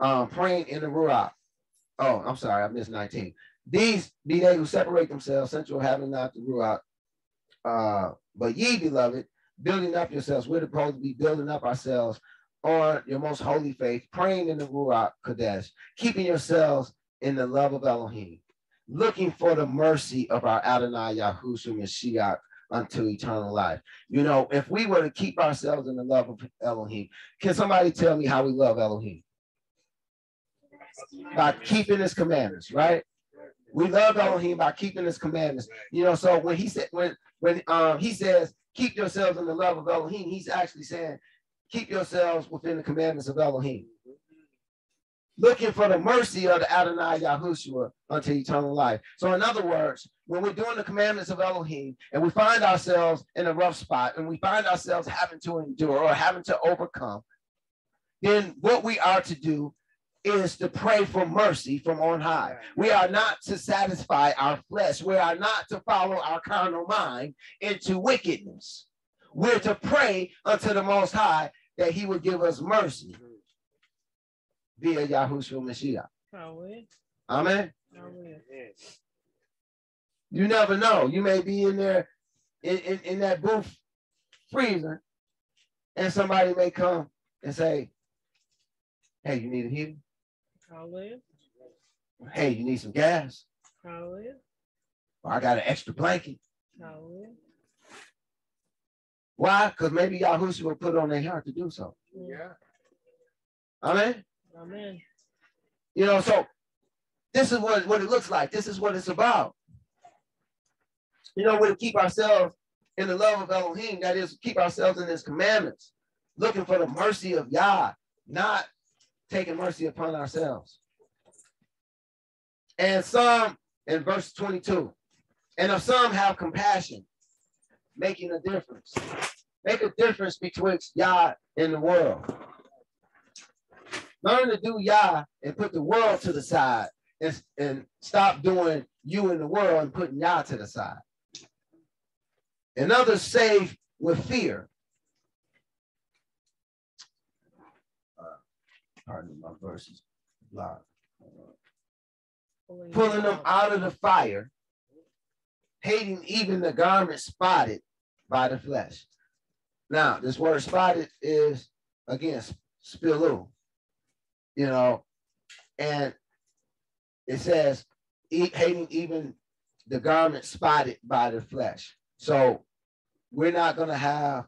um, praying in the ruach. Oh, I'm sorry, I missed 19. These be they who separate themselves, central having not the ruach. Uh, but ye, beloved, building up yourselves. We're supposed to be building up ourselves on your most holy faith, praying in the Ruach Kodesh, keeping yourselves in the love of Elohim, looking for the mercy of our Adonai Yahushua Mashiach unto eternal life. You know, if we were to keep ourselves in the love of Elohim, can somebody tell me how we love Elohim? By keeping his commandments, right? We love Elohim by keeping his commandments. You know, so when he said when when um he says keep yourselves in the love of Elohim, he's actually saying, keep yourselves within the commandments of Elohim. Looking for the mercy of the Adonai Yahushua unto eternal life. So, in other words, when we're doing the commandments of Elohim and we find ourselves in a rough spot and we find ourselves having to endure or having to overcome, then what we are to do is to pray for mercy from on high. We are not to satisfy our flesh. We are not to follow our carnal mind into wickedness. We're to pray unto the Most High that He would give us mercy via Yahushua Mashiach. Amen. Amen. You never know. You may be in there in, in, in that booth freezing, and somebody may come and say, Hey, you need a heater? Call in. Hey, you need some gas? Call in. Or I got an extra blanket. Call in. Why? Because maybe Yahushua will put on their heart to do so. Yeah. Amen. Amen. You know, so this is what, what it looks like. This is what it's about. You know, we're to keep ourselves in the love of Elohim, that is, keep ourselves in his commandments, looking for the mercy of Yah, not taking mercy upon ourselves. And some, in verse 22, and of some have compassion, making a difference. Make a difference betwixt Yah and the world. Learn to do Yah and put the world to the side and, and stop doing you in the world and putting Yah to the side. And others save with fear. Pardon my verses. Block. Pulling them out of the fire, hating even the garment spotted by the flesh. Now, this word spotted is again spilu, you know, and it says hating even the garment spotted by the flesh. So we're not going to have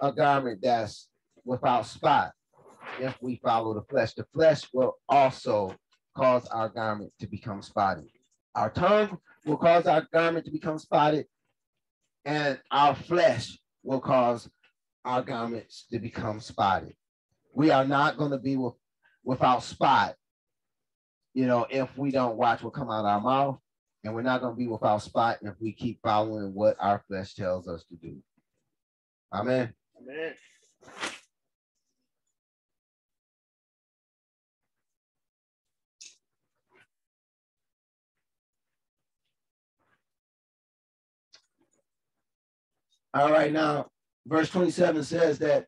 a garment that's without spot if we follow the flesh. The flesh will also cause our garment to become spotted. Our tongue will cause our garment to become spotted, and our flesh will cause our garments to become spotted. We are not going to be with, without spot, you know, if we don't watch what come out of our mouth and we're not going to be without spot if we keep following what our flesh tells us to do. Amen. Amen. All right, now verse 27 says that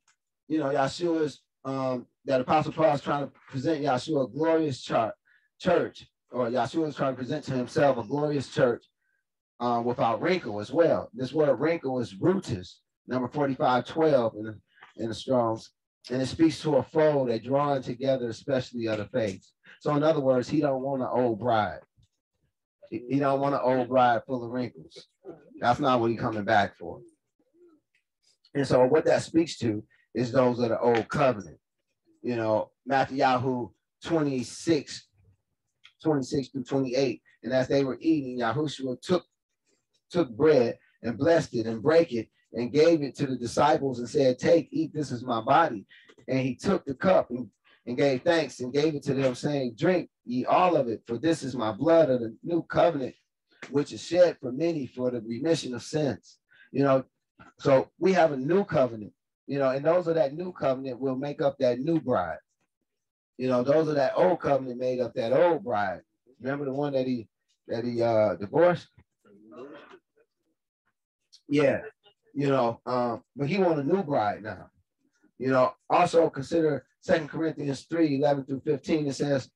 you know Yeshua's um that Apostle Paul is trying to present Yeshua a glorious chart, church or Yeshua is trying to present to himself a glorious church um, without wrinkle as well. This word wrinkle is rhutis, number 4512 in the, in the Strongs. And it speaks to a fold, that drawing together, especially of the. So in other words, he don't want an old bride. He don't want an old bride full of wrinkles. That's not what he's coming back for. And so what that speaks to is those of the old covenant. You know, Mattityahu 26, 26 through 28. And as they were eating, Yahushua took, took bread and blessed it and break it and gave it to the disciples and said, Take, eat, this is my body. And he took the cup and, and gave thanks and gave it to them, saying, Drink ye all of it, for this is my blood of the new covenant, which is shed for many for the remission of sins. You know, so we have a new covenant, you know, and those of that new covenant will make up that new bride. You know, those are that old covenant made up that old bride. Remember the one that he that he uh divorced? Yeah, you know, um, but he want a new bride now. You know, also consider Second Corinthians 3, 11 through 15. It says,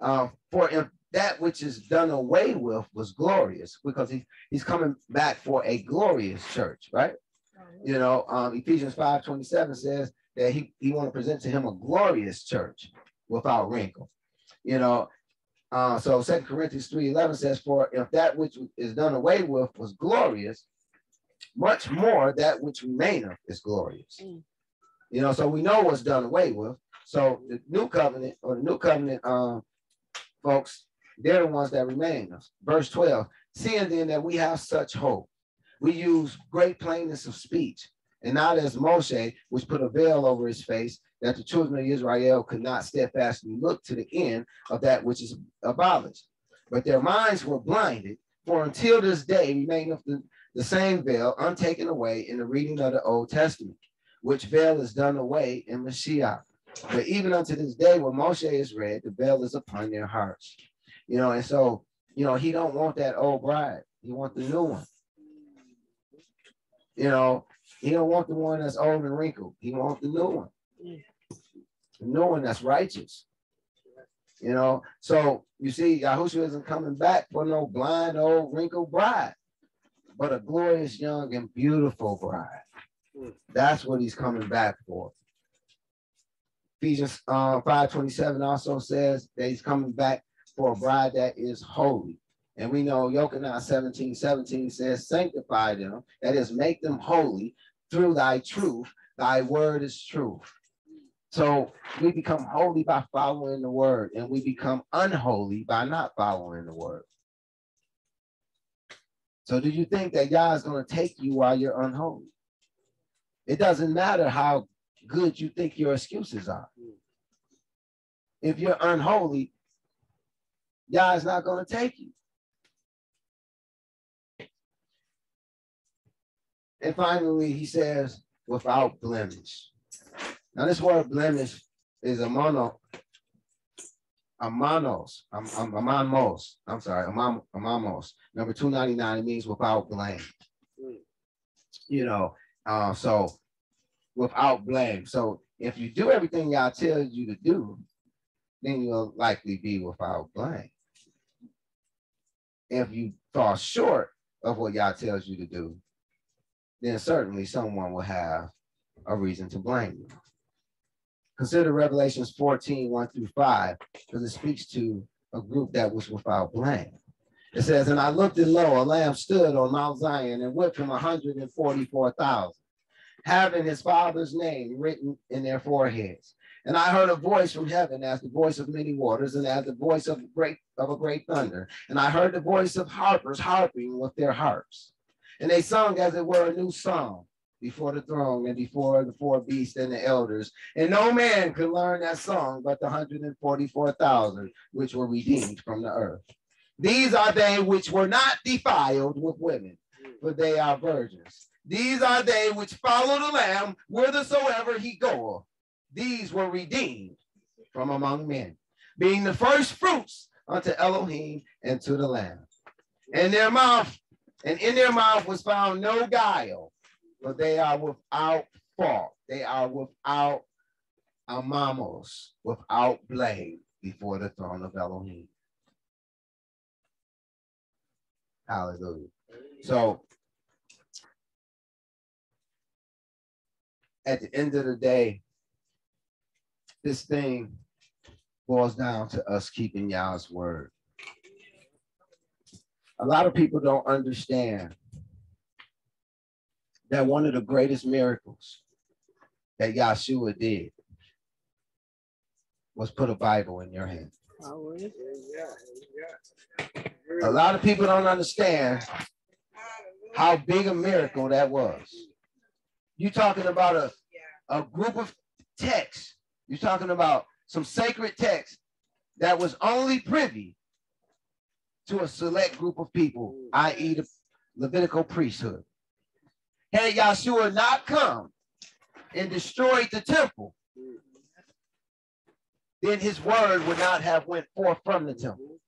um, for that which is done away with was glorious, because he, he's coming back for a glorious church, right? You know, um, Ephesians 5 27 says that he, he want to present to him a glorious church without wrinkle. You know, uh, so Second Corinthians 3 11 says, For if that which is done away with was glorious, much more that which remaineth is glorious. Mm. You know, so we know what's done away with. So the new covenant or the new covenant um, folks, they're the ones that remain. Us. Verse 12, seeing then that we have such hope, we use great plainness of speech, and not as Moshe, which put a veil over his face, that the children of Israel could not steadfastly look to the end of that which is abolished. But their minds were blinded, for until this day remaineth the, the same veil untaken away in the reading of the Old Testament, which veil is done away in Mashiach. But even unto this day, when Moshe is read, the veil is upon their hearts. You know, and so, you know, he don't want that old bride. He want the new one. You know, he don't want the one that's old and wrinkled. He want the new one. The new one that's righteous. You know, so you see, Yahushua isn't coming back for no blind old wrinkled bride, but a glorious young and beautiful bride. That's what he's coming back for. Ephesians uh, 5:27 also says that he's coming back for a bride that is holy. And we know Yochanan 17, 17 says, sanctify them, that is, make them holy through thy truth. Thy word is truth. So we become holy by following the word, and we become unholy by not following the word. So do you think that God is going to take you while you're unholy? It doesn't matter how good you think your excuses are. If you're unholy, God's not going to take you. And finally, he says, without blemish. Now, this word blemish is a mono, a manos, a amamos. I'm sorry, amam, amamos. Number 299, it means without blame. You know, uh, so without blame. So if you do everything God tells you to do, then you'll likely be without blame. If you fall short of what God tells you to do, then certainly someone will have a reason to blame you. Consider Revelations 14, 1 through 5, because it speaks to a group that was without blame. It says, And I looked and lo, a lamb stood on Mount Zion, and with him 144,000, having his father's name written in their foreheads. And I heard a voice from heaven as the voice of many waters, and as the voice of great of a great thunder. And I heard the voice of harpers harping with their harps. And they sung as it were a new song before the throne and before the four beasts and the elders. And no man could learn that song but the 144,000 which were redeemed from the earth. These are they which were not defiled with women, for they are virgins. These are they which follow the Lamb whithersoever he goeth. These were redeemed from among men, being the first fruits unto Elohim and to the Lamb. And their mouth, and in their mouth was found no guile, but they are without fault. They are without amamos, without blame before the throne of Elohim. Hallelujah. So at the end of the day, this thing boils down to us keeping Yah's word. A lot of people don't understand that one of the greatest miracles that Yahshua did was put a Bible in your hand. A lot of people don't understand how big a miracle that was. You're talking about a, a group of texts. You're talking about some sacred text that was only privy to a select group of people, i.e., the Levitical priesthood. Had Yahshua not come and destroyed the temple, then his word would not have went forth from the temple.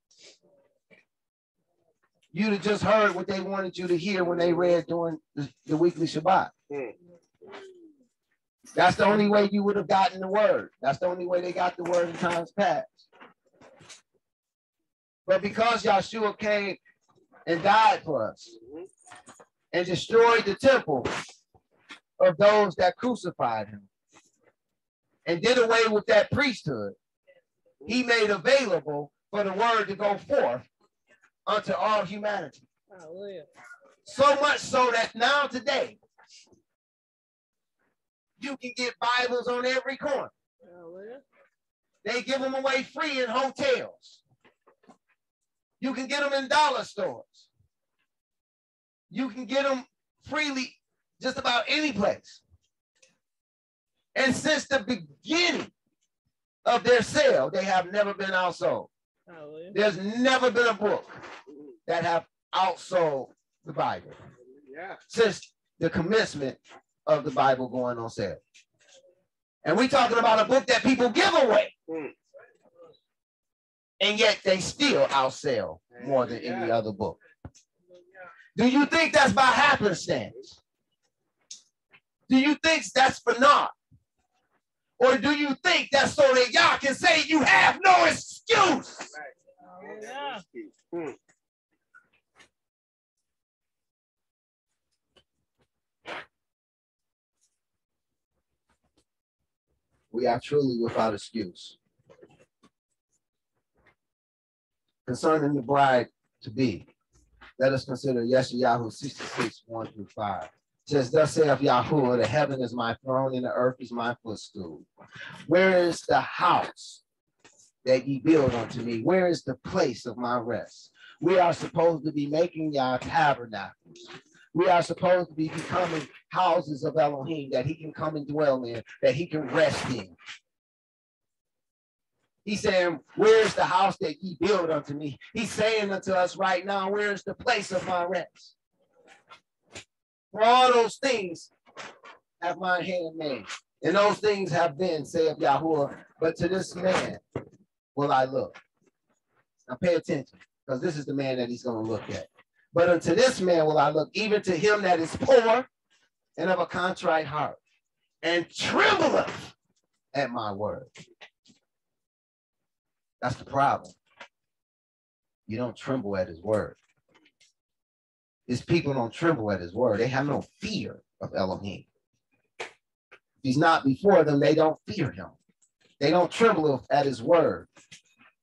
You'd have just heard what they wanted you to hear when they read during the, the weekly Shabbat. Hmm. That's the only way you would have gotten the word. That's the only way they got the word in times past. But because Yahshua came and died for us and destroyed the temple of those that crucified him and did away with that priesthood, he made available for the word to go forth unto all humanity. Hallelujah. So much so that now today, you can get Bibles on every corner. They give them away free in hotels. You can get them in dollar stores. You can get them freely just about any place. And since the beginning of their sale, they have never been outsold. There's never been a book that have outsold the Bible Yeah. since the commencement of the Bible going on sale. And we're talking about a book that people give away. Mm. And yet they still outsell more than any other book. Do you think that's by happenstance? Do you think that's for naught? Or do you think that's so that y'all can say you have no excuse? Hallelujah. Mm. We are truly without excuse. Concerning the bride to be, let us consider Yeshayahu 66, 1 through 5. It says, Thus saith Yahuwah, the heaven is my throne and the earth is my footstool. Where is the house that ye build unto me? Where is the place of my rest? We are supposed to be making Yah tabernacles. We are supposed to be becoming houses of Elohim that he can come and dwell in, that he can rest in. He's saying, Where's the house that ye build unto me? He's saying unto us right now, Where's the place of my rest? For all those things have my hand made, and those things have been, saith Yahuwah, but to this man will I look. Now pay attention, because this is the man that he's going to look at. But unto this man will I look, even to him that is poor and of a contrite heart, and trembleth at my word. That's the problem. You don't tremble at his word. His people don't tremble at his word. They have no fear of Elohim. If he's not before them, they don't fear him. They don't tremble at his word.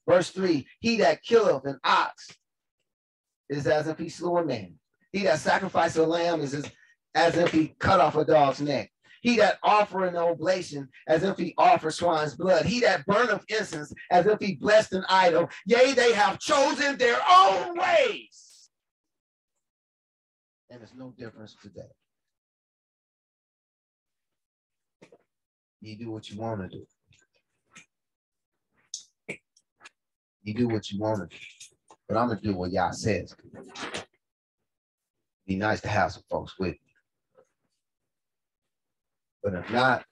Verse 3 He that killeth an ox is as if he slew a man. He that sacrificed a lamb is as, if he cut off a dog's neck. He that offer an oblation as if he offer swine's blood. He that burneth incense as if he blessed an idol. Yea, they have chosen their own ways. And it's no difference today. You do what you want to do. You do what you want to do. But I'm gonna do what y'all says. Be nice to have some folks with me. But if not,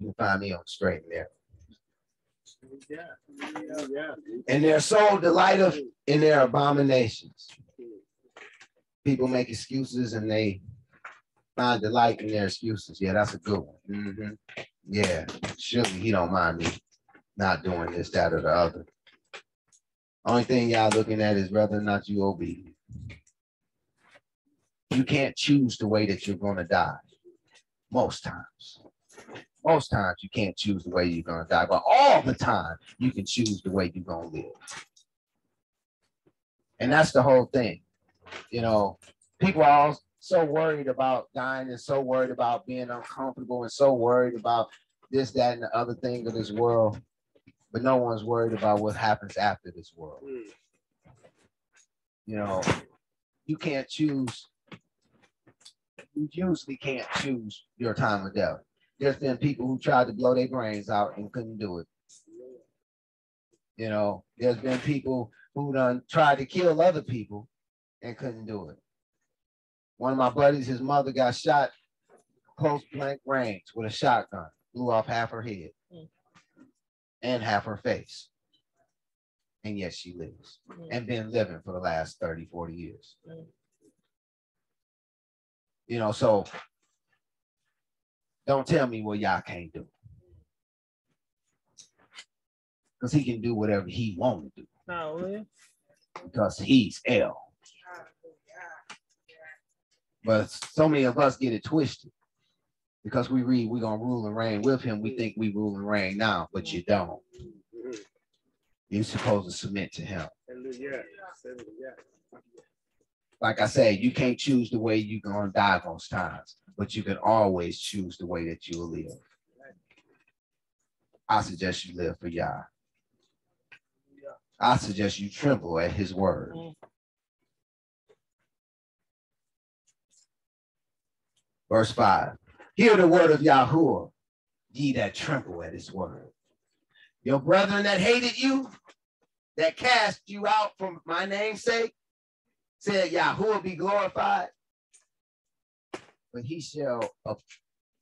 you find me on the straight and narrow. Yeah, yeah, yeah. And their soul delighteth in their abominations. People make excuses and they find delight in their excuses. Yeah, that's a good one. Mhm. Yeah, surely he don't mind me not doing this, that, or the other. Only thing y'all looking at is whether or not you obedient. You can't choose the way that you're gonna die. Most times. Most times you can't choose the way you're gonna die, but all the time you can choose the way you're gonna live. And that's the whole thing. You know, people are all so worried about dying and so worried about being uncomfortable and so worried about this, that, and the other thing of this world. But no one's worried about what happens after this world. Mm. You know, you can't choose. You usually can't choose your time of death. There's been people who tried to blow their brains out and couldn't do it. You know, there's been people who done tried to kill other people and couldn't do it. One of my buddies, his mother got shot close blank range with a shotgun, blew off half her head. And half her face. And yet she lives Mm. and been living for the last 30, 40 years. Mm. You know, so don't tell me what y'all can't do. Because he can do whatever he want to do because he's El. But so many of us get it twisted because we read we're gonna rule and reign with him. We think we rule and reign now, but you don't. Mhm. You're supposed to submit to him. Hallelujah. Hallelujah. Like I said, you can't choose the way you're gonna die most times, but you can always choose the way that you'll live. I suggest you live for Yah. I suggest you tremble at his word. Mm. Verse 5. Hear the word of Yahuwah, ye that tremble at his word. Your brethren that hated you, that cast you out from my name's sake, said, Yahuwah be glorified, but he shall ap-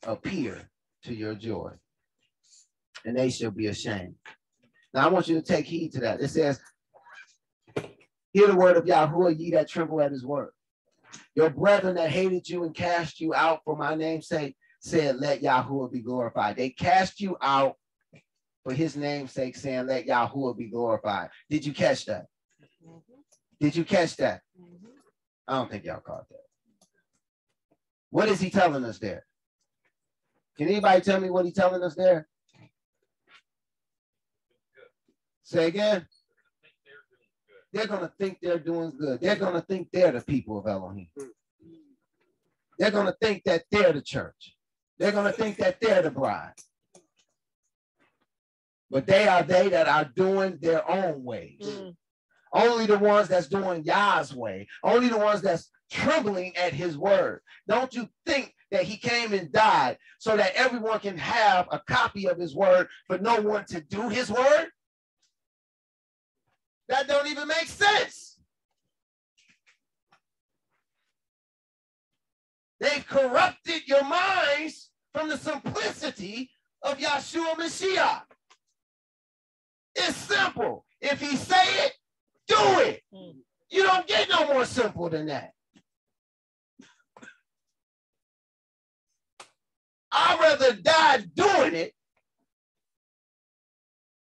appear to your joy, and they shall be ashamed. Now I want you to take heed to that. It says, Hear the word of Yahuwah, ye that tremble at his word. Your brethren that hated you and cast you out for my name's sake said, Let Yahuwah be glorified. They cast you out for his name's sake, saying, Let Yahuwah be glorified. Did you catch that? Mm-hmm. Did you catch that? Mm-hmm. I don't think y'all caught that. What is he telling us there? Can anybody tell me what he's telling us there? Say again. They're gonna think they're doing good. They're gonna think they're the people of Elohim. Mm-hmm. They're gonna think that they're the church. They're gonna think that they're the bride. But they are they that are doing their own ways. Mm. Only the ones that's doing Yah's way. Only the ones that's trembling at his word. Don't you think that he came and died so that everyone can have a copy of his word, but no one to do his word? That don't even make sense. They've corrupted your minds from the simplicity of Yahshua Mashiach. It's simple. If he say it, do it. You don't get no more simple than that. I'd rather die doing it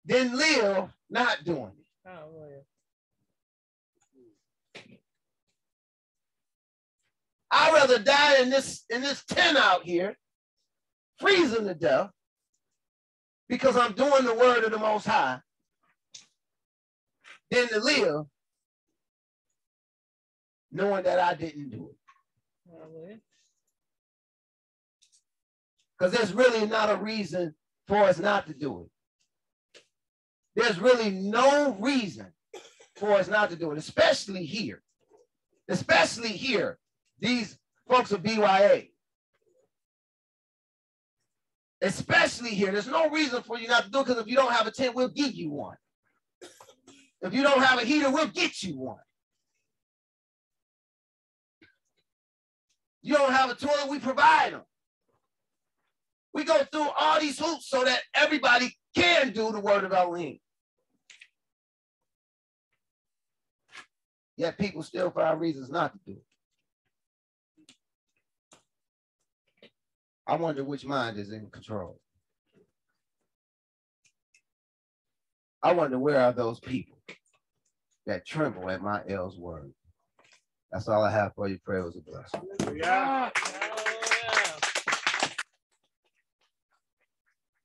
than live not doing it. I'd rather die in this in this tent out here, freezing to death, because I'm doing the word of the Most High, than to live knowing that I didn't do it. Because there's really not a reason for us not to do it. There's really no reason for us not to do it, especially here. Especially here, these folks of BYA. Especially here, there's no reason for you not to do it because if you don't have a tent, we'll give you one. If you don't have a heater, we'll get you one. You don't have a toilet, we provide them. We go through all these hoops so that everybody can do the word of Elohim. Yet people still find reasons not to do it. I wonder which mind is in control. I wonder where are those people that tremble at my El's word. That's all I have for you. Pray was a blessing. Yeah. Ah,